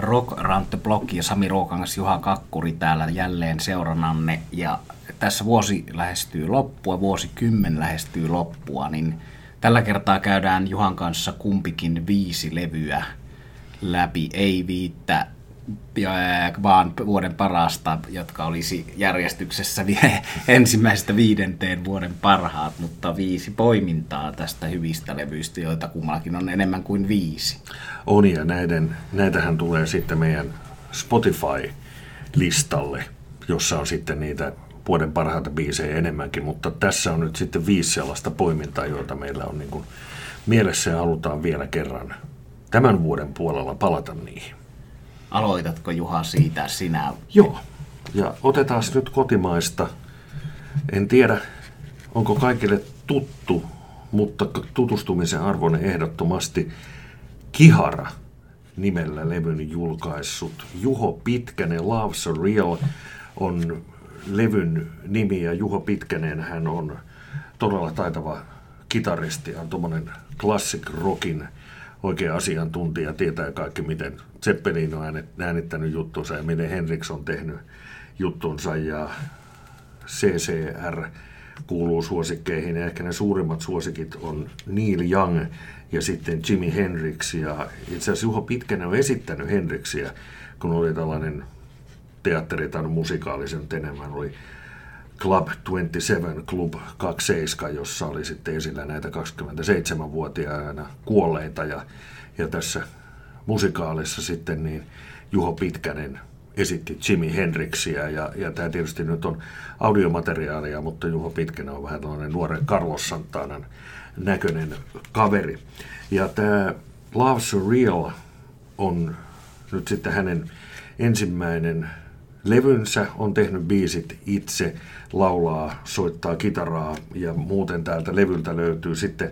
Rock Round the Block ja Sami Ruokangas, Juha Kakkuri täällä jälleen seurannanne. Ja tässä vuosi lähestyy loppua, vuosikymmen lähestyy loppua, niin tällä kertaa käydään Juhan kanssa kumpikin viisi levyä läpi, ei viittä vaan vuoden parasta, jotka olisi järjestyksessä ensimmäisestä viidenteen vuoden parhaat, mutta viisi poimintaa tästä hyvistä levyistä, joita kummallakin on enemmän kuin viisi. On ja näiden, näitähän tulee sitten meidän Spotify-listalle, jossa on sitten niitä vuoden parhaita biisejä enemmänkin, mutta tässä on nyt sitten viisi sellaista poimintaa, joita meillä on niin kuin mielessä ja halutaan vielä kerran tämän vuoden puolella palata niihin. Aloitatko Juha siitä sinä? Joo, ja otetaan nyt kotimaista. En tiedä, onko kaikille tuttu, mutta tutustumisen arvoinen ehdottomasti Kihara nimellä levyn julkaissut. Juho Pitkänen, Love So Real on levyn nimi ja Juho Pitkänen hän on todella taitava kitaristi, on tuommoinen classic rockin oikea asiantuntija, tietää kaikki, miten Zeppelin on äänittänyt juttunsa ja miten Henriks on tehnyt juttunsa ja CCR kuuluu suosikkeihin. Ja ehkä ne suurimmat suosikit on Neil Young ja sitten Jimi Hendrix. Ja itse asiassa Juho Pitkänen on esittänyt Hendrixiä, kun oli tällainen teatteri tai musikaalisen enemmän oli Club 27, Club 27, jossa oli sitten esillä näitä 27-vuotiaana kuolleita ja, ja tässä musikaalissa sitten niin Juho Pitkänen esitti Jimi Hendrixiä ja, ja tämä tietysti nyt on audiomateriaalia, mutta Juho Pitkänen on vähän tällainen nuoren Carlos Santanan näköinen kaveri. Ja tämä Love Surreal on nyt sitten hänen ensimmäinen levynsä, on tehnyt biisit itse, laulaa, soittaa kitaraa ja muuten täältä levyltä löytyy sitten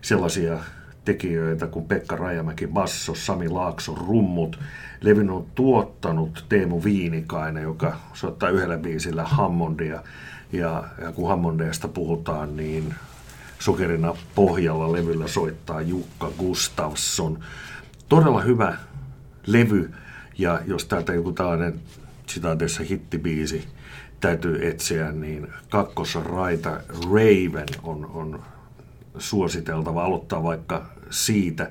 sellaisia tekijöitä kuin Pekka Rajamäki basso, Sami Laakso rummut. Levyn on tuottanut Teemu Viinikainen, joka soittaa yhdellä biisillä Hammondia. Ja, ja kun Hammondeista puhutaan, niin sokerina pohjalla levyllä soittaa Jukka Gustafsson. Todella hyvä levy, ja jos täältä joku tällainen sitaateessa hittibiisi täytyy etsiä, niin kakkosraita Raven on, on suositeltava aloittaa vaikka siitä.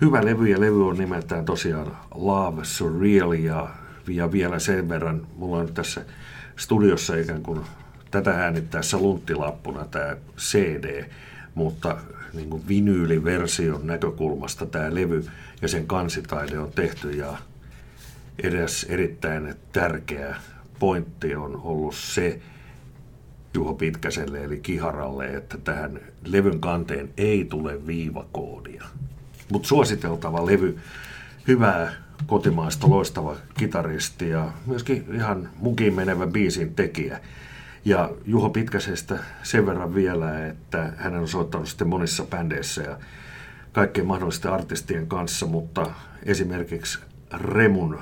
Hyvä levy ja levy on nimeltään tosiaan Love Surreal ja, ja vielä sen verran, mulla on tässä studiossa ikään kuin tätä äänittäessä lunttilappuna tämä CD, mutta niin kuin vinyyliversion näkökulmasta tämä levy ja sen kansitaide on tehty ja edes erittäin tärkeä pointti on ollut se Juho Pitkäselle eli Kiharalle, että tähän levyn kanteen ei tule viivakoodia. Mutta suositeltava levy, hyvää kotimaista loistava kitaristi ja myöskin ihan mukiin menevä biisin tekijä. Ja Juho Pitkäsestä sen verran vielä, että hän on soittanut sitten monissa bändeissä ja kaikkien mahdollisten artistien kanssa, mutta esimerkiksi Remun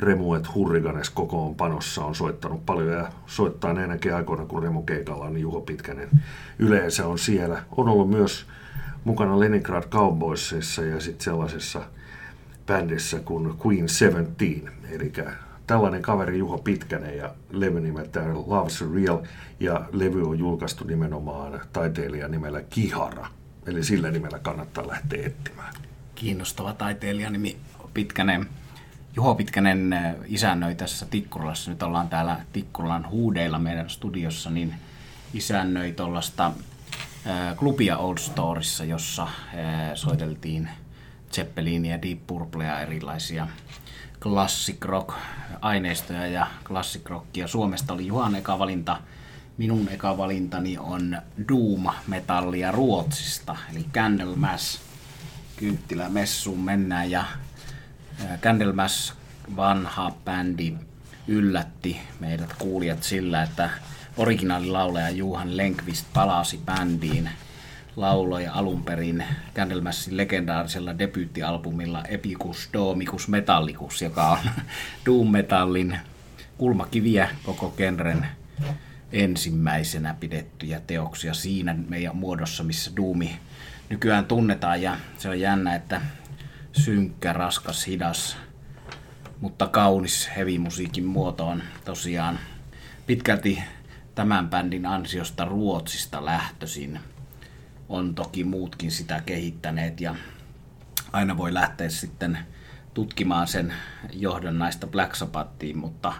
Remuet Hurriganes panossa on soittanut paljon ja soittaa näinäkin aikoina, kun Remu keikalla niin Juho Pitkänen yleensä on siellä. On ollut myös mukana Leningrad Cowboysissa ja sitten sellaisessa bändissä kuin Queen 17, eli tällainen kaveri Juho Pitkänen ja levy nimeltään Love's Real ja levy on julkaistu nimenomaan taiteilijan nimellä Kihara, eli sillä nimellä kannattaa lähteä etsimään. Kiinnostava taiteilijan nimi Pitkänen. Juho Pitkänen äh, isännöi tässä Tikkurilassa, nyt ollaan täällä Tikkulan huudeilla meidän studiossa, niin isännöi tuollaista klubia Old Storissa, jossa äh, soiteltiin Zeppelinia, Deep Purplea, erilaisia classic rock aineistoja ja classic rockia. Suomesta oli Juhan eka valinta. Minun eka valintani on Doom-metallia Ruotsista, eli Candlemass. Kynttilä messuun mennään ja Candlemass vanha bändi yllätti meidät kuulijat sillä, että originaalilaulaja Juhan Lenkvist palasi bändiin lauloja alun perin Candlemassin legendaarisella debyyttialbumilla Epicus Domicus Metallicus, joka on doom metallin kulmakiviä koko genren ensimmäisenä pidettyjä teoksia siinä meidän muodossa, missä Doomi nykyään tunnetaan. Ja se on jännä, että synkkä, raskas, hidas mutta kaunis heavy-musiikin muoto on tosiaan pitkälti tämän bändin ansiosta Ruotsista lähtöisin. On toki muutkin sitä kehittäneet ja aina voi lähteä sitten tutkimaan sen johdonnaista Black Sabbathiin, mutta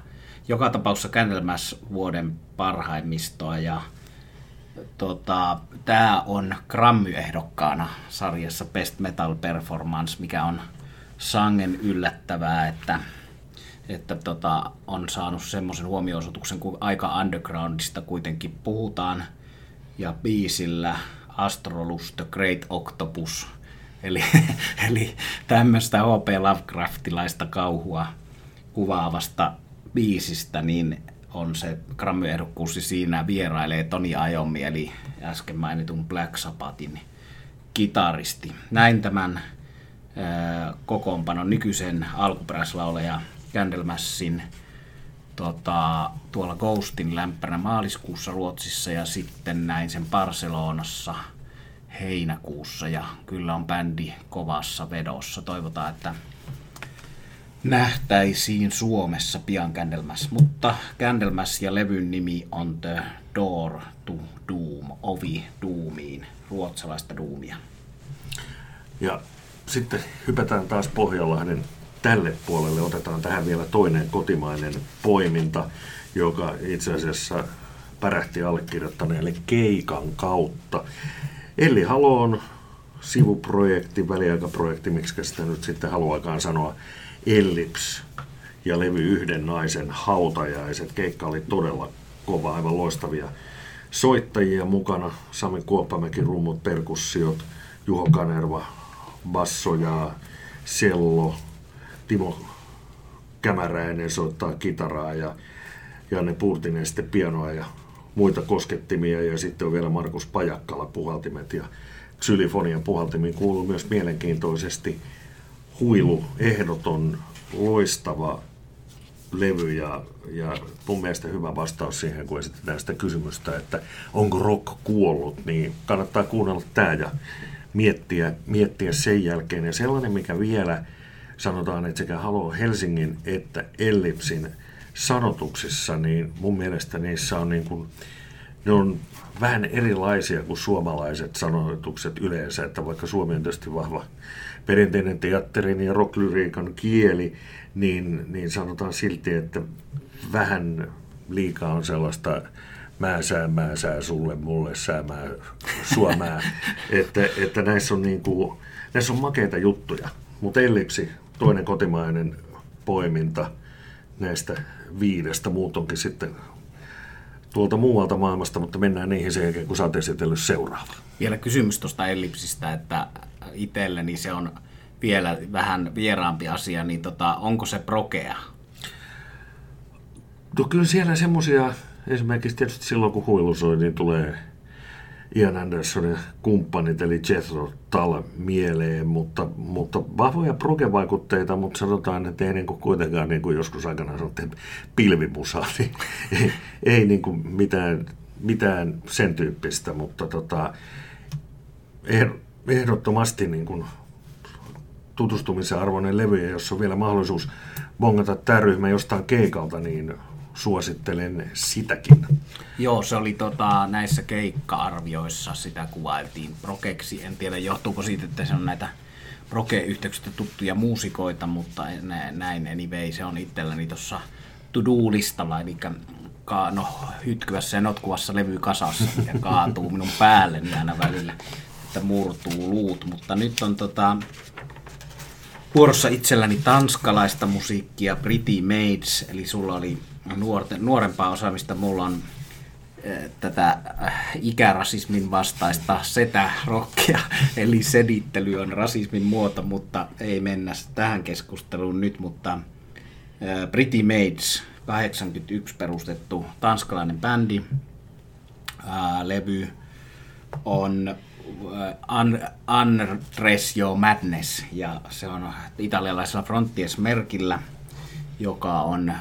joka tapauksessa Candlemass vuoden parhaimmistoa ja tota, tämä on Grammy-ehdokkaana sarjassa Best Metal Performance, mikä on sangen yllättävää, että, että tota, on saanut semmoisen huomioosoituksen, kun aika undergroundista kuitenkin puhutaan, ja biisillä Astrolus The Great Octopus, eli, eli tämmöistä H.P. Lovecraftilaista kauhua kuvaavasta biisistä, niin on se Grammy-ehdokkuus siinä vierailee Toni Ajomi, eli äsken mainitun Black Sabbathin kitaristi. Näin tämän kokoonpanon nykyisen alkuperäislaulaja Candlemassin tota, tuolla Ghostin lämpärä maaliskuussa Ruotsissa ja sitten näin sen Barcelonassa heinäkuussa ja kyllä on bändi kovassa vedossa. Toivotaan, että nähtäisiin Suomessa pian Candlemas, mutta Candlemas ja levyn nimi on The Door to Doom, ovi Doomiin, ruotsalaista Doomia. Ja sitten hypätään taas Pohjanlahden tälle puolelle. Otetaan tähän vielä toinen kotimainen poiminta, joka itse asiassa pärähti allekirjoittaneelle keikan kautta. Elli Haloon sivuprojekti, väliaikaprojekti, miksi sitä nyt sitten haluakaan sanoa, Ellips ja levy Yhden naisen hautajaiset. Keikka oli todella kova, aivan loistavia soittajia mukana. Sami Kuoppamäki, rummut, perkussiot, Juho Kanerva, basso ja sello. Timo Kämäräinen soittaa kitaraa ja Janne Puurtinen sitten pianoa ja muita koskettimia ja sitten on vielä Markus Pajakkala puhaltimet ja xylifonian puhaltimiin kuuluu myös mielenkiintoisesti huilu, ehdoton, loistava levy ja, ja mun mielestä hyvä vastaus siihen, kun esitetään sitä kysymystä, että onko rock kuollut, niin kannattaa kuunnella tämä ja miettiä, miettiä sen jälkeen. Ja sellainen, mikä vielä sanotaan, että sekä Halo Helsingin että Ellipsin sanotuksissa, niin mun mielestä niissä on niin kuin, ne on vähän erilaisia kuin suomalaiset sanotukset yleensä, että vaikka Suomi on tietysti vahva perinteinen teatterin ja rocklyriikan kieli, niin, niin sanotaan silti, että vähän liikaa on sellaista sää, mä sää sulle, mulle mä suomää. että, että näissä on, niin kuin, näissä on makeita juttuja. Mutta Ellipsi, toinen kotimainen poiminta näistä viidestä, muut onkin sitten tuolta muualta maailmasta, mutta mennään niihin sen jälkeen, kun sä oot esitellyt seuraava. Vielä kysymys tuosta Ellipsistä, että itselleni se on vielä vähän vieraampi asia, niin tota, onko se prokea? No kyllä siellä semmoisia esimerkiksi tietysti silloin kun huilu soi, niin tulee Ian Andersonin kumppanit, eli Jethro Tull mieleen, mutta, mutta vahvoja proge-vaikutteita, mutta sanotaan, että ei niin kuin kuitenkaan, niin kuin joskus aikanaan sanottiin, pilvimusa, niin ei, ei niin kuin mitään, mitään sen tyyppistä, mutta tota, ehdottomasti niin kuin tutustumisen arvoinen levy, ja jos on vielä mahdollisuus bongata tämä ryhmä jostain keikalta, niin suosittelen sitäkin. Joo, se oli tota, näissä keikka-arvioissa, sitä kuvailtiin prokeksi. En tiedä, johtuuko siitä, että se on näitä proke-yhteyksistä tuttuja muusikoita, mutta näin anyway, se on itselläni tuossa to-do-listalla, eli no, hytkyvässä ja notkuvassa levykasassa, mikä kaatuu minun päälleni aina välillä, että murtuu luut. Mutta nyt on tota, vuorossa itselläni tanskalaista musiikkia, Pretty Maids, eli sulla oli nuorten, nuorempaa osaamista. Mulla on eh, tätä eh, ikärasismin vastaista setä-rockia, eli sedittely on rasismin muoto, mutta ei mennä tähän keskusteluun nyt, mutta eh, Pretty Maids, 81 perustettu tanskalainen bändi, levy on Unresio Madness, ja se on italialaisella Frontiers-merkillä, joka on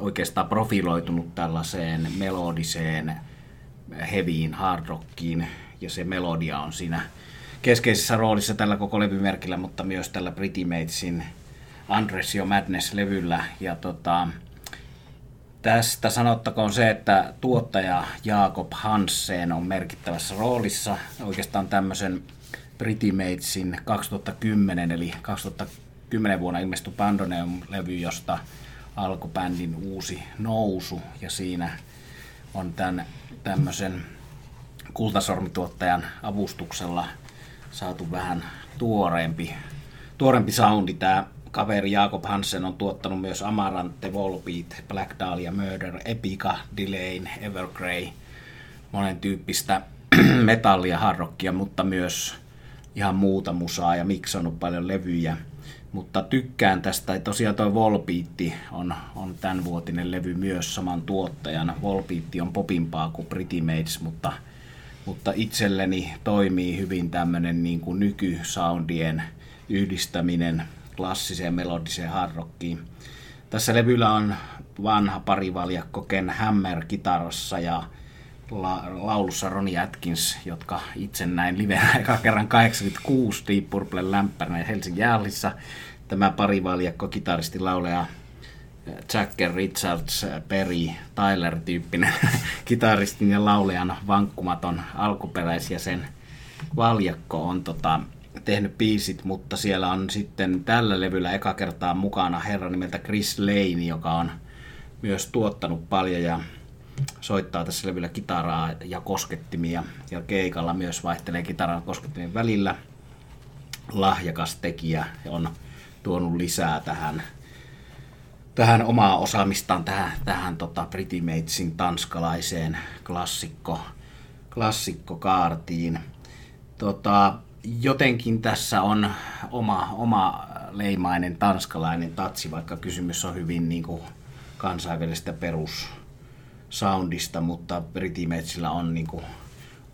oikeastaan profiloitunut tällaiseen melodiseen heavyin hard rockiin, ja se melodia on siinä keskeisessä roolissa tällä koko levymerkillä, mutta myös tällä Pretty Matesin Andres Jo Madness-levyllä. Ja tota, tästä sanottakoon se, että tuottaja Jakob Hansen on merkittävässä roolissa oikeastaan tämmöisen Pretty Matesin 2010 eli 2010 vuonna ilmestyi Pandoneum-levy, josta alkoi bändin uusi nousu ja siinä on tämän tämmöisen kultasormituottajan avustuksella saatu vähän tuoreempi, tuorempi soundi. Tämä kaveri Jakob Hansen on tuottanut myös Amarante, Volbeat, Black Dahlia Murder, Epica, Delane, Evergrey, monen tyyppistä metallia, harrockia, mutta myös ihan muuta musaa ja miksannut paljon levyjä. Mutta tykkään tästä, tosiaan toi Volbeat on, on tämän vuotinen levy myös saman tuottajan. Volbeat on popimpaa kuin Pretty Maids, mutta, mutta itselleni toimii hyvin tämmöinen niin kuin nykysoundien yhdistäminen klassiseen melodiseen hardrockiin. Tässä levyllä on vanha parivaljakko Ken Hammer kitarassa ja la- laulussa Ronnie Atkins, jotka itse näin livenä eka kerran 86 Deep Purple lämpäränä Helsingin Jäällissa. Tämä parivaljakko kitaristi laulea Jack Richards, Perry, Tyler-tyyppinen kitaristin ja laulejan vankkumaton alkuperäisjäsen valjakko on tota, tehnyt biisit, mutta siellä on sitten tällä levyllä eka kertaa mukana herra nimeltä Chris Lane, joka on myös tuottanut paljon ja soittaa tässä levyllä kitaraa ja koskettimia ja keikalla myös vaihtelee kitaran koskettimien välillä. Lahjakas tekijä on tuonut lisää tähän, tähän omaa osaamistaan tähän, tähän tota Pretty Matesin tanskalaiseen klassikko, klassikkokaartiin. Tota, jotenkin tässä on oma, oma leimainen tanskalainen tatsi, vaikka kysymys on hyvin niin kuin kansainvälistä perus soundista, mutta Pretty Metsillä on niin kuin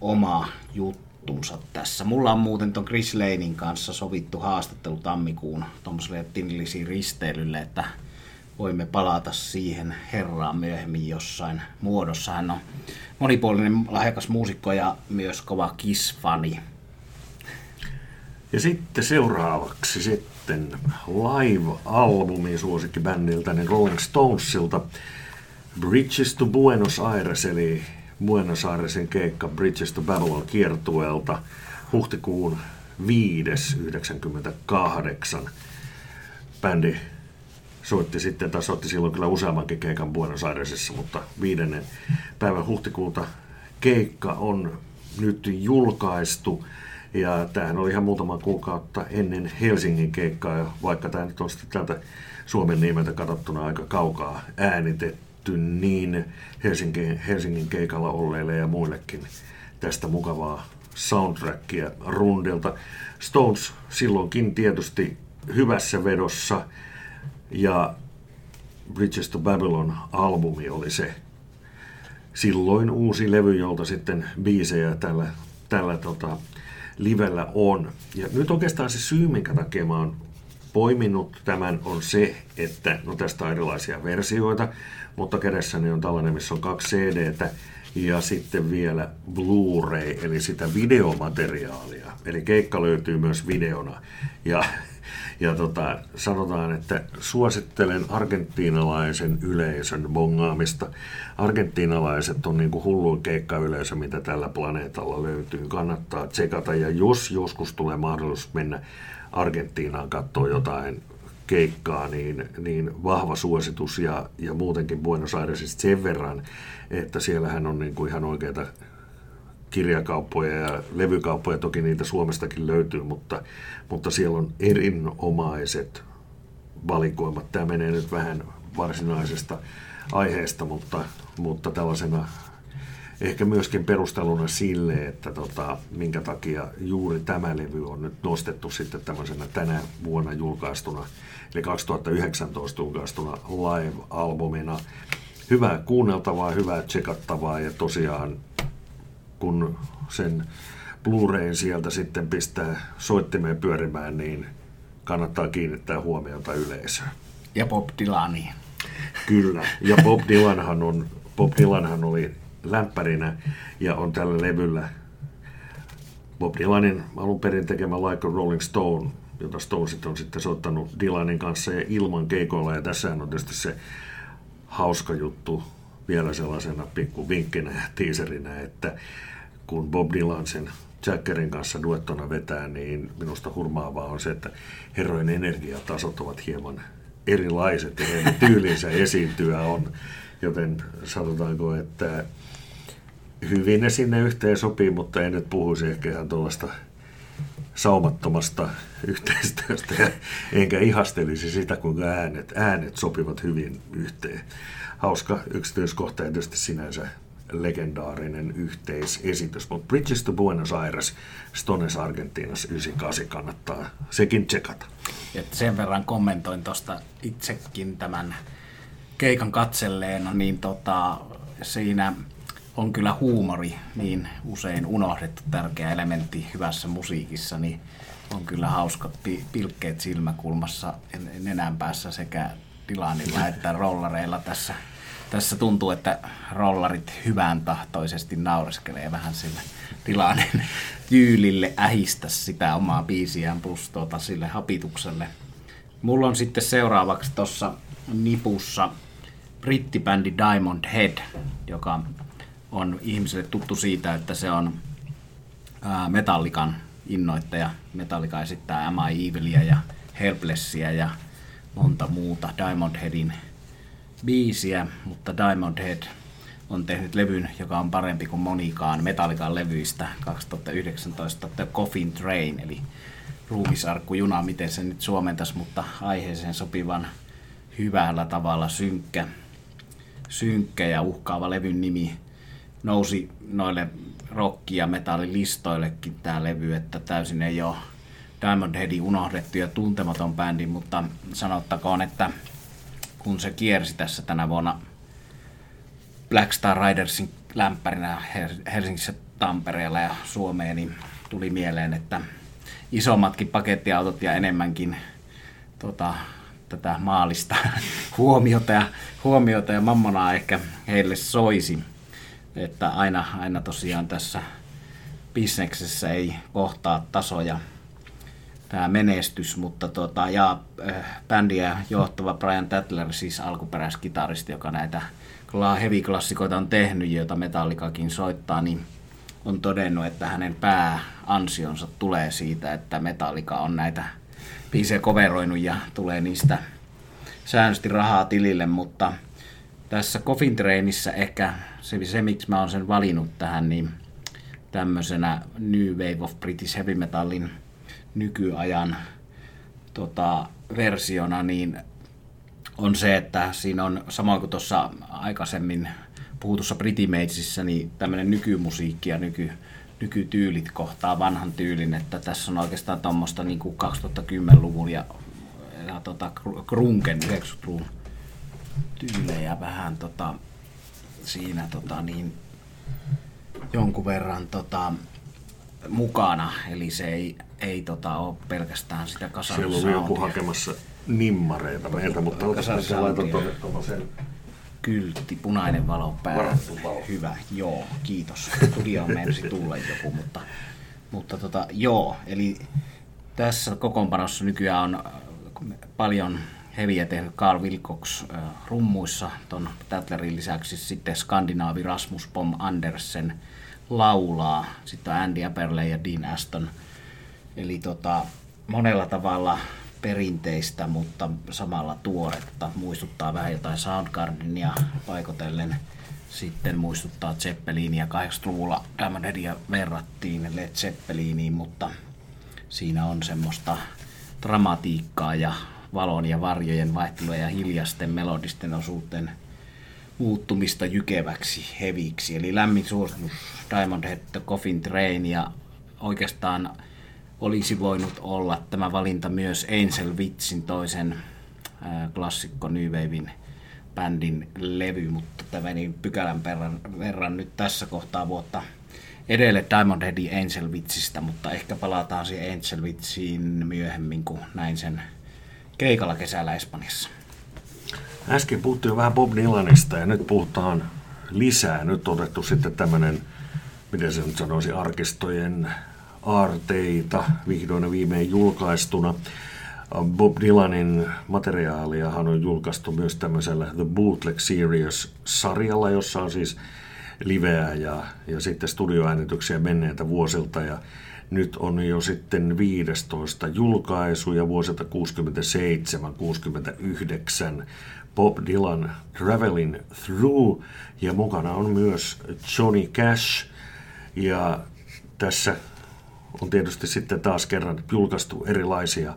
oma juttunsa tässä. Mulla on muuten ton Chris Lanein kanssa sovittu haastattelu tammikuun tuommoiselle Tinlisiin risteilylle, että voimme palata siihen herraan myöhemmin jossain muodossa. Hän on monipuolinen lahjakas muusikko ja myös kova Kiss-fani. Ja sitten seuraavaksi sitten live-albumi suosikkibändiltä, niin Rolling Stonesilta Bridges to Buenos Aires, eli Buenos Airesin keikka Bridges to Babylon kiertueelta huhtikuun 5.98. Bändi soitti sitten, tai soitti silloin kyllä useammankin keikan Buenos Airesissa, mutta viidennen päivän huhtikuuta keikka on nyt julkaistu. Ja tämähän oli ihan muutama kuukautta ennen Helsingin keikkaa, vaikka tämä nyt on sitten täältä Suomen nimeltä katsottuna aika kaukaa äänitetty, niin Helsingin, Helsingin keikalla olleille ja muillekin tästä mukavaa soundtrackia rundilta. Stones silloinkin tietysti hyvässä vedossa ja Bridges to Babylon-albumi oli se silloin uusi levy, jolta sitten biisejä tällä, tällä tota, livellä on. Ja nyt oikeastaan se syy, minkä takia mä oon poiminut tämän, on se, että no tästä on erilaisia versioita, mutta kädessäni on tällainen, missä on kaksi CDtä ja sitten vielä Blu-ray, eli sitä videomateriaalia. Eli keikka löytyy myös videona. Ja, ja tota, sanotaan, että suosittelen argentiinalaisen yleisön bongaamista. Argentiinalaiset on niin kuin hulluin keikkayleisö, mitä tällä planeetalla löytyy. Kannattaa tsekata ja jos joskus tulee mahdollisuus mennä Argentiinaan katsoa jotain keikkaa, niin, niin vahva suositus ja, ja muutenkin Buenos Airesista sen verran, että siellähän on niin kuin ihan oikeita kirjakauppoja ja levykauppoja, toki niitä Suomestakin löytyy, mutta, mutta siellä on erinomaiset valikoimat. Tämä menee nyt vähän varsinaisesta aiheesta, mutta, mutta tällaisena ehkä myöskin perusteluna sille, että tota, minkä takia juuri tämä levy on nyt nostettu sitten tämmöisenä tänä vuonna julkaistuna, eli 2019 julkaistuna live-albumina. Hyvää kuunneltavaa, hyvää tsekattavaa ja tosiaan kun sen Blu-rayn sieltä sitten pistää soittimeen pyörimään, niin kannattaa kiinnittää huomiota yleisöön. Ja Bob Dylaniin. Kyllä, ja Bob Dylanhan, on, Bob Dylanhan oli lämpärinä ja on tällä levyllä Bob Dylanin alun perin tekemä Like a Rolling Stone jota Stonesit on sitten soittanut Dylanin kanssa ja ilman keikoilla. Ja tässä on tietysti se hauska juttu vielä sellaisena pikku vinkkinä ja tiiserinä, että kun Bob Dylan sen Jackerin kanssa duettona vetää, niin minusta hurmaavaa on se, että herrojen energiatasot ovat hieman erilaiset ja heidän tyylinsä esiintyä on. Joten sanotaanko, että hyvin ne sinne yhteen sopii, mutta en nyt puhuisi ehkä ihan tuollaista saumattomasta yhteistyöstä, enkä ihastelisi sitä, kuinka äänet, äänet sopivat hyvin yhteen. Hauska yksityiskohta ja tietysti sinänsä legendaarinen yhteisesitys, mutta Bridges to Buenos Aires, Stones Argentinas 98 kannattaa sekin tsekata. Et sen verran kommentoin tuosta itsekin tämän keikan katselleena, niin tota, siinä on kyllä huumori niin usein unohdettu tärkeä elementti hyvässä musiikissa, niin on kyllä hauska pilkkeet silmäkulmassa nenän päässä sekä Dilanilla että rollareilla tässä. Tässä tuntuu, että rollarit hyvän tahtoisesti naureskelee vähän sille Dilanin tyylille ähistä sitä omaa biisiään plus tuota sille hapitukselle. Mulla on sitten seuraavaksi tuossa nipussa brittibändi Diamond Head, joka on ihmisille tuttu siitä, että se on Metallikan innoittaja. Metallika esittää M.I. Evilia ja Helplessia ja monta muuta Diamond Headin biisiä, mutta Diamond Head on tehnyt levyn, joka on parempi kuin monikaan Metallikan levyistä 2019 The Coffin Train, eli ruumisarkku juna, miten se nyt suomentaisi, mutta aiheeseen sopivan hyvällä tavalla synkkä, synkkä ja uhkaava levyn nimi nousi noille rock- ja metallilistoillekin tämä levy, että täysin ei ole Diamond Headin unohdettu ja tuntematon bändi, mutta sanottakoon, että kun se kiersi tässä tänä vuonna Black Star Ridersin lämpärinä Helsingissä, Tampereella ja Suomeen, niin tuli mieleen, että isommatkin pakettiautot ja enemmänkin tota, tätä maalista huomiota ja, huomiota ja mammonaa ehkä heille soisi että aina, aina tosiaan tässä bisneksessä ei kohtaa tasoja tämä menestys, mutta tota, ja äh, bändiä johtava Brian Tatler, siis alkuperäiskitaristi, joka näitä heavy-klassikoita on tehnyt, joita Metallikakin soittaa, niin on todennut, että hänen pääansionsa tulee siitä, että Metallica on näitä biisejä koveroinut ja tulee niistä säännöllisesti rahaa tilille, mutta tässä Coffin Trainissa ehkä se, se, miksi mä oon sen valinnut tähän, niin tämmöisenä New Wave of British Heavy Metallin nykyajan tota, versiona, niin on se, että siinä on samoin kuin tuossa aikaisemmin puhutussa Maidsissä, niin tämmöinen nykymusiikki ja nyky, nykytyylit kohtaa vanhan tyylin, että tässä on oikeastaan tuommoista niin 2010-luvun ja, ja tota, Krunken 90-luvun tyylejä vähän tota, siinä tota, niin, jonkun verran tota, mukana, eli se ei, ei tota, ole pelkästään sitä kasarin Siellä oli joku hakemassa nimmareita meiltä, mutta laitan tuonne kyltti, punainen valo päällä. Hyvä, joo, kiitos. Studioon meinasi tulla joku, mutta, mutta tota, joo, eli tässä kokoonpanossa nykyään on paljon heviä tehnyt Carl Wilcox äh, rummuissa, ton Tatlerin lisäksi sitten skandinaavi Rasmus Pom Andersen laulaa, sitten on Andy Aperle ja Dean Aston. Eli tota, monella tavalla perinteistä, mutta samalla tuoretta. Muistuttaa vähän jotain Soundgardinia paikotellen. Sitten muistuttaa Zeppelinia. 80-luvulla Diamond Headia verrattiin Led Zeppeliniin, mutta siinä on semmoista dramatiikkaa ja valon ja varjojen vaihtelua ja hiljaisten melodisten osuuden muuttumista jykeväksi heviksi. Eli lämmin suositus Diamond Head The Coffin Train ja oikeastaan olisi voinut olla tämä valinta myös Angel Witsin toisen klassikko New Wavein bändin levy, mutta tämä meni pykälän verran, verran nyt tässä kohtaa vuotta edelle Diamond Headin Angel Witsistä, mutta ehkä palataan siihen Angel Witsiin myöhemmin, kun näin sen keikalla kesällä Espanjassa. Äsken puhuttiin jo vähän Bob Dylanista ja nyt puhutaan lisää. Nyt on otettu sitten tämmöinen, miten se nyt sanoisi, arkistojen aarteita vihdoin ja viimein julkaistuna. Bob Dylanin materiaaliahan on julkaistu myös tämmöisellä The Bootleg Series-sarjalla, jossa on siis liveä ja, ja sitten studioäänityksiä menneiltä vuosilta. Ja nyt on jo sitten 15 julkaisuja vuosilta 67-69. Bob Dylan Traveling Through. Ja mukana on myös Johnny Cash. Ja tässä on tietysti sitten taas kerran julkaistu erilaisia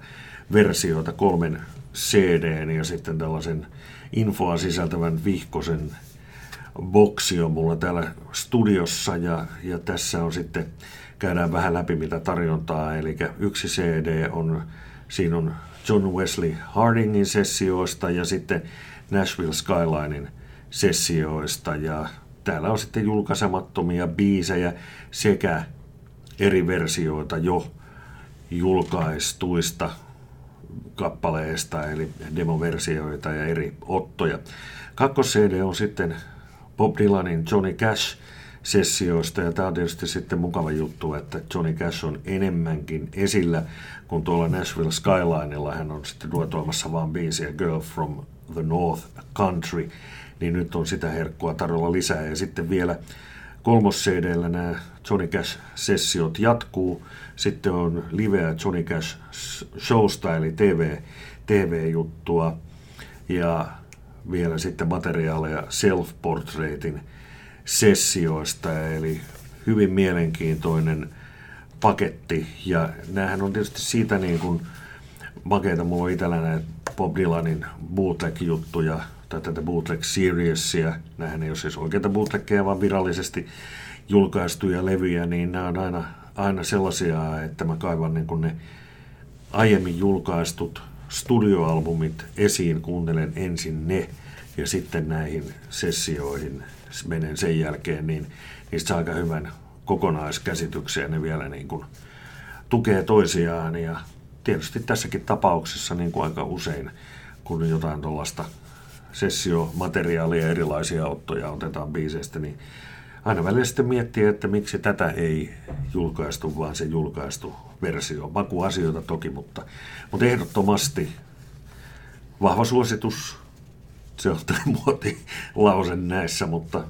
versioita, kolmen CD ja sitten tällaisen infoa sisältävän vihkosen boksi on mulla täällä studiossa. Ja, ja tässä on sitten, käydään vähän läpi mitä tarjontaa, eli yksi CD on, siinä on John Wesley Hardingin sessioista ja sitten Nashville Skylinein sessioista ja täällä on sitten julkaisemattomia biisejä sekä eri versioita jo julkaistuista kappaleista, eli demoversioita ja eri ottoja. kakkos CD on sitten Bob Dylanin Johnny Cash sessioista, ja tämä on tietysti sitten mukava juttu, että Johnny Cash on enemmänkin esillä, kun tuolla Nashville Skylinella hän on sitten duetoimassa vaan biisiä Girl from the North Country, niin nyt on sitä herkkua tarjolla lisää, ja sitten vielä kolmos CDllä nämä Johnny Cash-sessiot jatkuu. Sitten on liveä Johnny Cash showsta, eli TV, TV-juttua. Ja vielä sitten materiaaleja self-portraitin sessioista, eli hyvin mielenkiintoinen paketti. Ja näähän on tietysti siitä niin kuin makeita, mulla on itsellä näitä Bob Dylanin bootleg-juttuja, tai tätä bootleg seriesia. Nämähän ei ole siis oikeita bootleggeja, vaan virallisesti julkaistuja levyjä, niin nämä on aina, aina sellaisia, että mä kaivan niin ne aiemmin julkaistut studioalbumit esiin, kuuntelen ensin ne ja sitten näihin sessioihin menen sen jälkeen, niin niistä saa aika hyvän kokonaiskäsityksen ne vielä niin kuin tukee toisiaan ja tietysti tässäkin tapauksessa niin kuin aika usein, kun jotain tuollaista sessiomateriaalia, erilaisia ottoja otetaan biiseistä, niin aina välillä sitten miettii, että miksi tätä ei julkaistu, vaan se julkaistu versio. Makuasioita toki, mutta, mutta ehdottomasti vahva suositus. Se on muoti lause näissä, mutta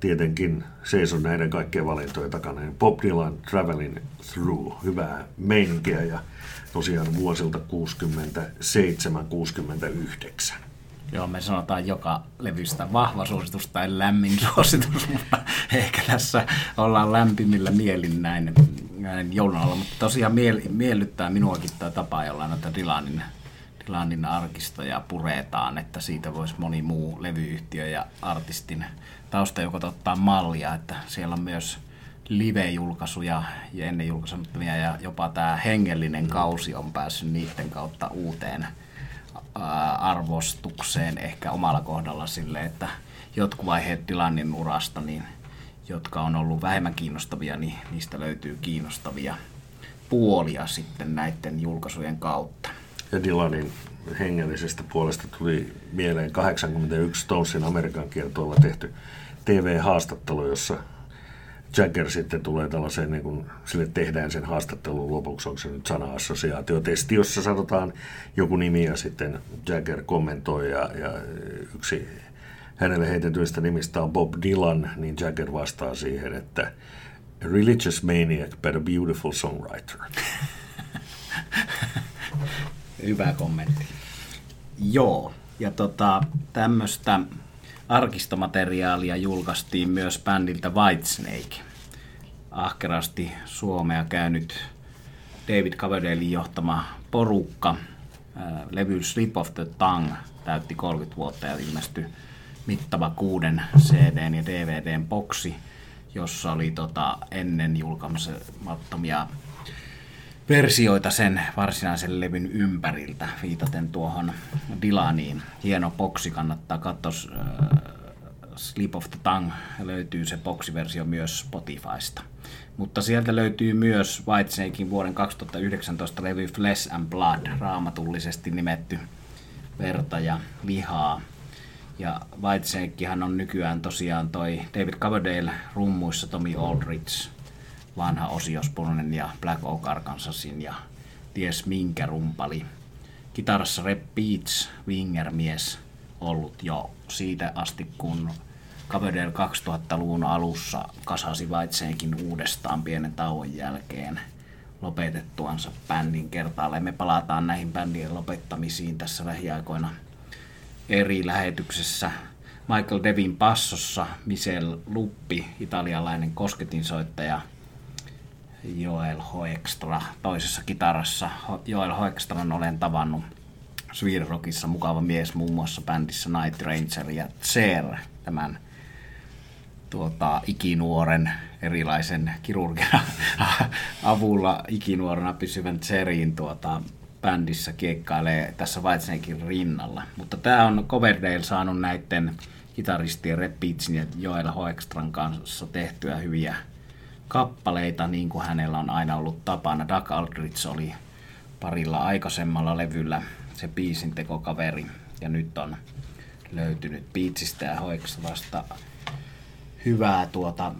tietenkin seison näiden kaikkien valintojen takana. Bob Dylan Traveling Through, hyvää meininkiä ja tosiaan vuosilta 67-69. Joo, me sanotaan joka levystä vahva suositus tai lämmin suositus, mutta ehkä tässä ollaan lämpimillä mielin näin, näin joulun alla. Mutta tosiaan miel, miellyttää minuakin tämä tapa, jolla näitä Dylanin, Dylanin arkistoja puretaan, että siitä voisi moni muu levyyhtiö ja artistin taustajoukot ottaa mallia, että siellä on myös live-julkaisuja ja ennen julkaisemattomia ja jopa tämä hengellinen kausi on päässyt niiden kautta uuteen arvostukseen ehkä omalla kohdalla sille, että jotkut vaiheet tilannin urasta, niin, jotka on ollut vähemmän kiinnostavia, niin niistä löytyy kiinnostavia puolia sitten näiden julkaisujen kautta. Ja Dylanin hengellisestä puolesta tuli mieleen 81 Stonesin Amerikan kiertoilla tehty TV-haastattelu, jossa Jagger sitten tulee tällaiseen, niin kuin, sille tehdään sen haastattelun lopuksi, onko se nyt sana-assosiaatiotesti, jossa sanotaan joku nimi ja sitten Jagger kommentoi ja, ja yksi hänelle heitetyistä nimistä on Bob Dylan, niin Jagger vastaa siihen, että a religious maniac but a beautiful songwriter. Hyvä kommentti. Joo, ja tota, tämmöistä arkistomateriaalia julkaistiin myös bändiltä Whitesnake. Ahkerasti Suomea käynyt David Coverdalein johtama porukka. Levy Slip of the Tongue täytti 30 vuotta ja ilmestyi mittava kuuden CDn ja DVDn boksi, jossa oli tota, ennen julkaisemattomia versioita sen varsinaisen levyn ympäriltä, viitaten tuohon Dilaniin. Hieno boksi, kannattaa katsoa. Äh, Slip of the Tongue löytyy se boksiversio myös Spotifysta. Mutta sieltä löytyy myös Whitesnakein vuoden 2019 levy Flesh and Blood, raamatullisesti nimetty verta ja lihaa. Ja Whitesnakehan on nykyään tosiaan toi David Coverdale rummuissa, Tommy Aldrich vanha Osiospunen ja Black Oak Arkansasin ja ties minkä rumpali. Kitarassa Rep Beats, Winger-mies, ollut jo siitä asti, kun Coverdale 2000-luvun alussa kasasi Vaitseenkin uudestaan pienen tauon jälkeen lopetettuansa bändin kertaalle. Me palataan näihin bändien lopettamisiin tässä lähiaikoina eri lähetyksessä. Michael Devin passossa, Michel Luppi, italialainen kosketinsoittaja, Joel Hoekstra toisessa kitarassa. Joel Hoekstran olen tavannut Sweden Rockissa mukava mies muun muassa bändissä Night Ranger ja Tser, tämän tuota, ikinuoren erilaisen kirurgian avulla ikinuorena pysyvän Tserin tuota, bändissä kiekkailee tässä Whitesnakein rinnalla. Mutta tämä on Coverdale saanut näiden kitaristien Red Beatsin ja Joel Hoekstran kanssa tehtyä hyviä kappaleita, niin kuin hänellä on aina ollut tapana. Doug Aldrich oli parilla aikaisemmalla levyllä se biisin tekokaveri, ja nyt on löytynyt Beatsistä ja Hoekstrasta hyvää tuota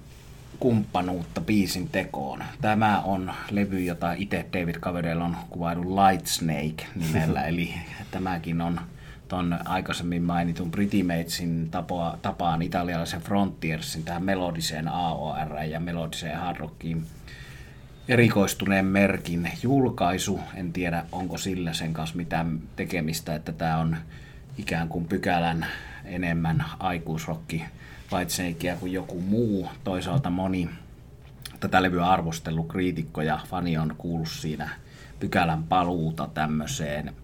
kumppanuutta biisin tekoon. Tämä on levy, jota itse David Coverdale on kuvailu Light Snake nimellä, eli tämäkin on ton aikaisemmin mainitun Pretty Matesin tapoa, tapaan italialaisen Frontiersin tähän melodiseen AOR ja melodiseen hard rockiin erikoistuneen merkin julkaisu. En tiedä, onko sillä sen kanssa mitään tekemistä, että tämä on ikään kuin pykälän enemmän aikuisrokki Whitesnakea kuin joku muu. Toisaalta moni tätä levyä arvostellut kriitikko ja fani on kuullut siinä pykälän paluuta tämmöiseen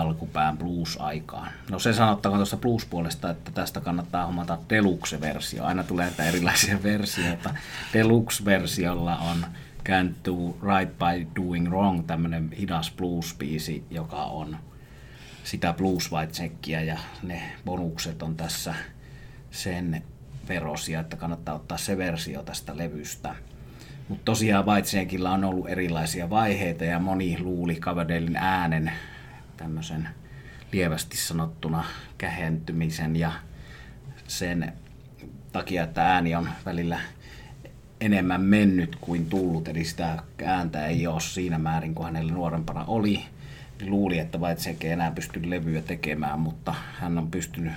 alkupään blues-aikaan. No se sanottakoon tuosta blues-puolesta, että tästä kannattaa hommata deluxe-versio. Aina tulee näitä erilaisia versioita. Deluxe-versiolla on Can't Do Right By Doing Wrong, tämmöinen hidas blues-biisi, joka on sitä blues ja ne bonukset on tässä sen verosia, että kannattaa ottaa se versio tästä levystä. Mutta tosiaan Vaitsenkilla on ollut erilaisia vaiheita ja moni luuli Coverdalein äänen tämmöisen lievästi sanottuna kähentymisen ja sen takia, että ääni on välillä enemmän mennyt kuin tullut, eli sitä ääntä ei ole siinä määrin kuin hänellä nuorempana oli. Niin luuli, että Vaitseke ei enää pysty levyä tekemään, mutta hän on pystynyt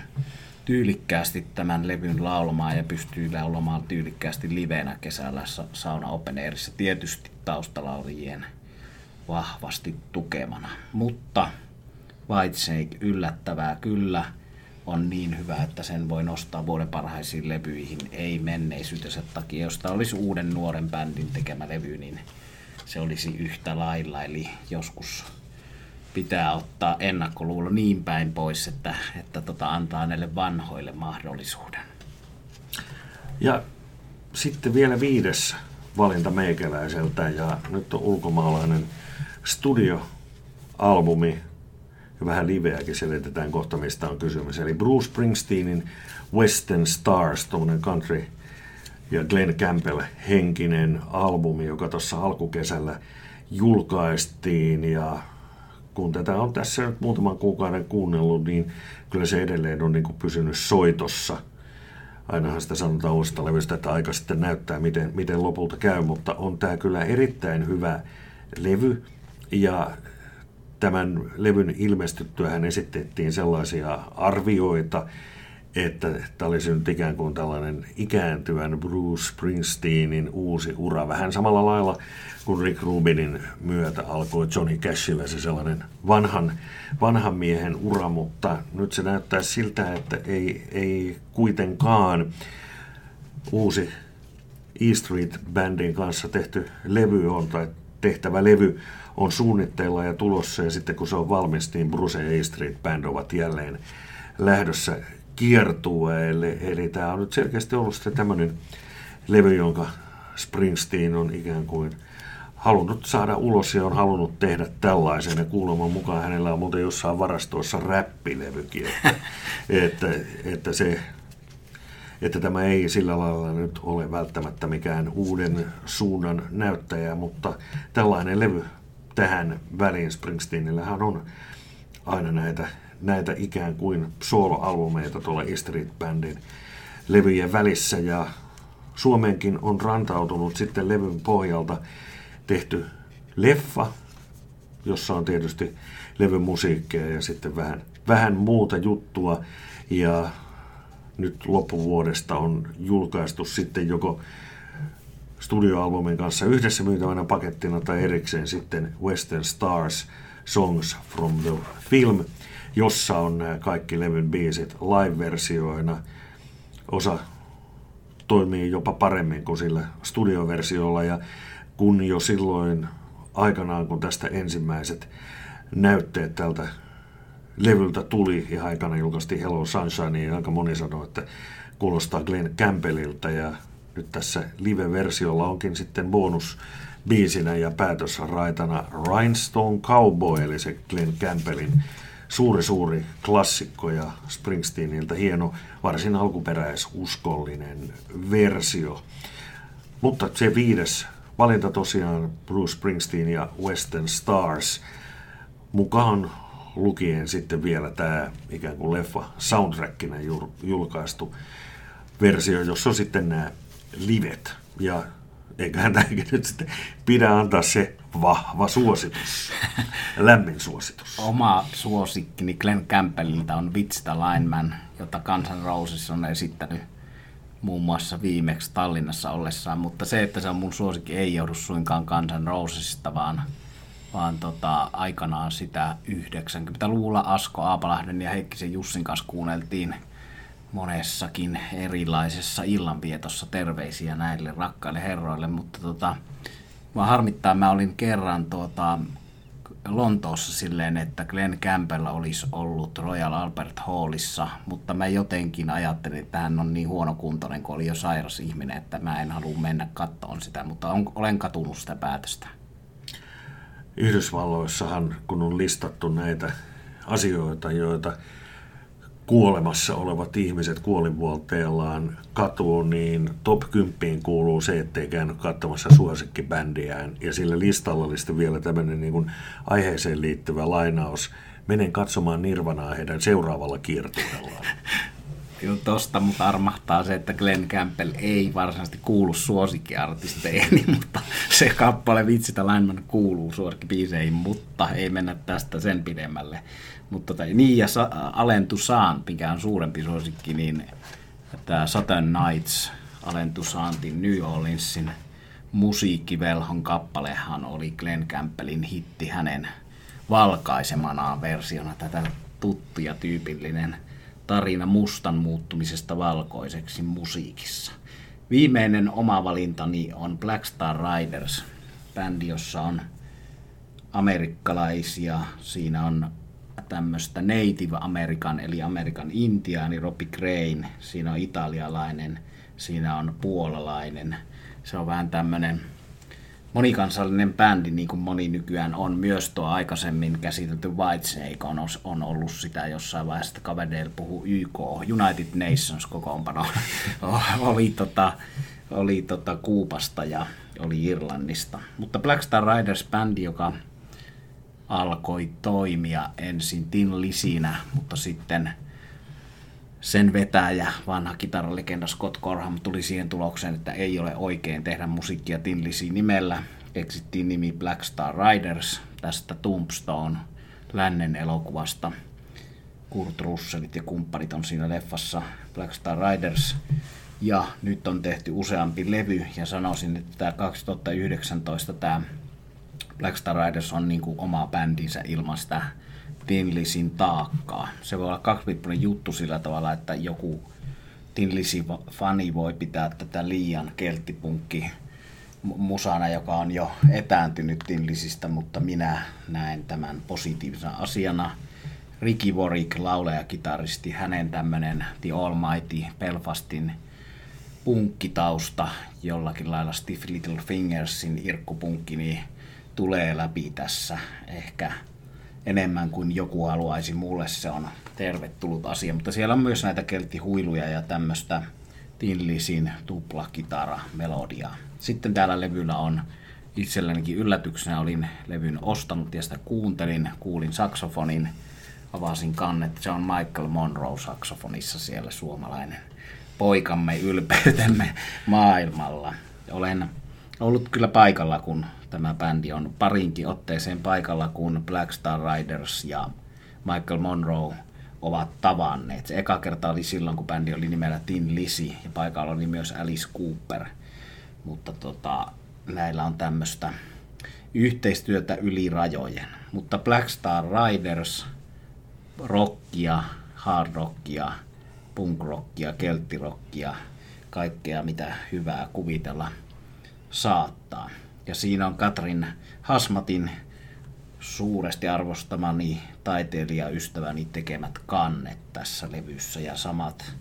tyylikkäästi tämän levyn laulamaan ja pystyy laulamaan tyylikkäästi livenä kesällä Sauna Open Airissa, tietysti taustalaulajien vahvasti tukemana. Mutta Whitesnake yllättävää kyllä on niin hyvä, että sen voi nostaa vuoden parhaisiin levyihin, ei menneisyytensä takia. Jos tämä olisi uuden nuoren bändin tekemä levy, niin se olisi yhtä lailla. Eli joskus pitää ottaa ennakkoluulo niin päin pois, että, että tota, antaa näille vanhoille mahdollisuuden. Ja sitten vielä viides valinta meikäläiseltä ja nyt on ulkomaalainen studioalbumi ja vähän liveäkin selitetään kohta, mistä on kysymys. Eli Bruce Springsteenin Western Stars, tuommoinen country ja Glenn Campbell henkinen albumi, joka tuossa alkukesällä julkaistiin ja kun tätä on tässä nyt muutaman kuukauden kuunnellut, niin kyllä se edelleen on niin kuin pysynyt soitossa. Ainahan sitä sanotaan uusista levystä, että aika sitten näyttää, miten, miten lopulta käy, mutta on tämä kyllä erittäin hyvä levy. Ja tämän levyn ilmestyttyä hän esitettiin sellaisia arvioita, että tämä olisi nyt ikään kuin tällainen ikääntyvän Bruce Springsteenin uusi ura. Vähän samalla lailla kuin Rick Rubinin myötä alkoi Johnny Cashilla se sellainen vanhan, vanhan miehen ura, mutta nyt se näyttää siltä, että ei, ei kuitenkaan uusi E Street Bandin kanssa tehty levy on, tai tehtävä levy on suunnitteilla ja tulossa, ja sitten kun se on valmis, niin Bruce ja E Street Band ovat jälleen lähdössä kiertueelle. Eli tämä on nyt selkeästi ollut sitten tämmöinen levy, jonka Springsteen on ikään kuin halunnut saada ulos ja on halunnut tehdä tällaisen. Ja kuuleman mukaan hänellä on muuten jossain varastoissa räppilevykin, että, että, että, se, että tämä ei sillä lailla nyt ole välttämättä mikään uuden suunnan näyttäjä, mutta tällainen levy tähän väliin Springsteenillähän on aina näitä näitä ikään kuin soloalbumeita tuolla E Street Bandin levyjen välissä ja Suomeenkin on rantautunut sitten levyn pohjalta tehty leffa, jossa on tietysti levyn musiikkia ja sitten vähän, vähän muuta juttua. Ja nyt loppuvuodesta on julkaistu sitten joko studioalbumin kanssa yhdessä myytävänä pakettina tai erikseen sitten Western Stars Songs from the Film, jossa on nämä kaikki levyn biisit live-versioina. Osa toimii jopa paremmin kuin sillä studioversiolla ja kun jo silloin aikanaan, kun tästä ensimmäiset näytteet tältä levyltä tuli ja aikana julkaistiin Hello Sunshine, niin aika moni sanoi, että kuulostaa Glenn Campbellilta ja nyt tässä live-versiolla onkin sitten bonus biisinä ja päätösraitana Rhinestone Cowboy, eli se Glenn Campbellin suuri suuri klassikko ja Springsteeniltä hieno, varsin alkuperäisuskollinen versio. Mutta se viides valinta tosiaan Bruce Springsteen ja Western Stars mukaan lukien sitten vielä tämä ikään kuin leffa soundtrackina julkaistu versio, jossa on sitten nämä livet. Ja eiköhän tämäkin nyt sitten pidä antaa se vahva suositus, lämmin suositus. Oma suosikkini Glenn Campbellilta on Witch the Lineman, jota Kansan Roses on esittänyt muun muassa viimeksi Tallinnassa ollessaan, mutta se, että se on mun suosikki, ei joudu suinkaan Kansan Rosesista, vaan, vaan tota, aikanaan sitä 90-luvulla Asko Aapalahden ja Heikkisen Jussin kanssa kuunneltiin monessakin erilaisessa illanvietossa terveisiä näille rakkaille herroille, mutta tota, mä harmittaa, mä olin kerran tuota, Lontoossa silleen, että Glenn Campbell olisi ollut Royal Albert Hallissa, mutta mä jotenkin ajattelin, että hän on niin huonokuntoinen, kun oli jo sairas ihminen, että mä en halua mennä kattoon sitä, mutta on, olen katunut sitä päätöstä. Yhdysvalloissahan, kun on listattu näitä asioita, joita kuolemassa olevat ihmiset kuolinvuolteellaan katuun, niin top 10 kuuluu se, ettei käynyt katsomassa suosikkibändiään. Ja sillä listalla oli sitten vielä tämmöinen niin kuin aiheeseen liittyvä lainaus. Menen katsomaan Nirvanaa heidän seuraavalla kiertueellaan. Kyllä tosta mutta armahtaa se, että Glenn Campbell ei varsinaisesti kuulu suosikkiartisteeni, mutta se kappale Vitsitä Lineman kuuluu suosikkibiiseihin, mutta ei mennä tästä sen pidemmälle. Mutta tota, niin, ja sa, Alentusaan, mikä on suurempi suosikki, niin tämä Saturn Nights Alentusaanti New Orleansin musiikkivelhon kappalehan oli Glenn Campbellin hitti hänen valkaisemanaan versiona tätä tuttu ja tyypillinen tarina mustan muuttumisesta valkoiseksi musiikissa. Viimeinen oma valintani on Black Star Riders, bändi, jossa on amerikkalaisia. Siinä on tämmöistä Native American eli Amerikan intiaani Robbie Crane, siinä on italialainen, siinä on puolalainen. Se on vähän tämmöinen monikansallinen bändi, niin kuin moni nykyään on. Myös tuo aikaisemmin käsitelty Whitesnake on, on ollut sitä jossain vaiheessa, että Cavadale puhuu YK, United Nations kokoonpano. oli, tota, oli tota Kuupasta ja oli Irlannista. Mutta Black Star Riders bändi, joka alkoi toimia ensin Tin Lisinä, mutta sitten sen vetäjä, vanha kitaralegenda Scott Corham, tuli siihen tulokseen, että ei ole oikein tehdä musiikkia Tin Lisin nimellä. Keksittiin nimi Black Star Riders tästä Tombstone lännen elokuvasta. Kurt Russellit ja kumppanit on siinä leffassa Black Star Riders. Ja nyt on tehty useampi levy ja sanoisin, että tämä 2019 tämä Black Star Riders on niin kuin oma bändinsä ilman sitä Tinlisin taakkaa. Se voi olla kaksipiippunen juttu sillä tavalla, että joku Tinlisin fani voi pitää tätä liian kelttipunkki musana, joka on jo etääntynyt Tinlisistä, mutta minä näen tämän positiivisena asiana. Ricky Warwick, laulaja kitaristi, hänen tämmöinen The Almighty Belfastin punkkitausta, jollakin lailla Stiff Little Fingersin irkkupunkki, niin tulee läpi tässä ehkä enemmän kuin joku haluaisi. Mulle se on tervetullut asia, mutta siellä on myös näitä kelttihuiluja ja tämmöistä Tinlisin tuplakitara melodiaa. Sitten täällä levyllä on itsellänikin yllätyksenä olin levyn ostanut ja sitä kuuntelin, kuulin saksofonin, avasin kannet, se on Michael Monroe saksofonissa siellä suomalainen poikamme, ylpeytemme maailmalla. Olen ollut kyllä paikalla, kun tämä bändi on parinkin otteeseen paikalla, kun Black Star Riders ja Michael Monroe ovat tavanneet. Se eka kerta oli silloin, kun bändi oli nimellä Tin Lisi ja paikalla oli myös Alice Cooper. Mutta tota, näillä on tämmöistä yhteistyötä yli rajojen. Mutta Black Star Riders, rockia, hard rockia, punk rockia, kelttirockia, kaikkea mitä hyvää kuvitella saattaa. Ja siinä on Katrin Hasmatin suuresti arvostamani taiteilijaystäväni tekemät kannet tässä levyssä ja samat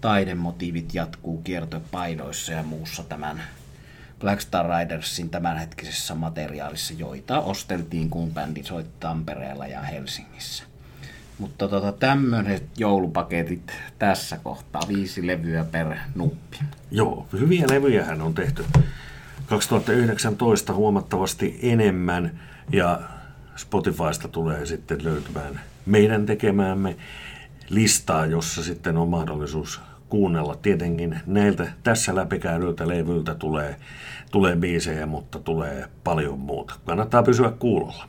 taidemotiivit jatkuu kiertopaidoissa ja muussa tämän Black Star Ridersin tämänhetkisessä materiaalissa, joita osteltiin kun bändi soitti Tampereella ja Helsingissä. Mutta tota, tämmöiset joulupaketit tässä kohtaa, viisi levyä per nuppi. Joo, hyviä levyjähän on tehty 2019 huomattavasti enemmän ja Spotifysta tulee sitten löytymään meidän tekemäämme listaa, jossa sitten on mahdollisuus kuunnella. Tietenkin näiltä tässä läpikäydyiltä levyiltä tulee, tulee biisejä, mutta tulee paljon muuta. Kannattaa pysyä kuulolla.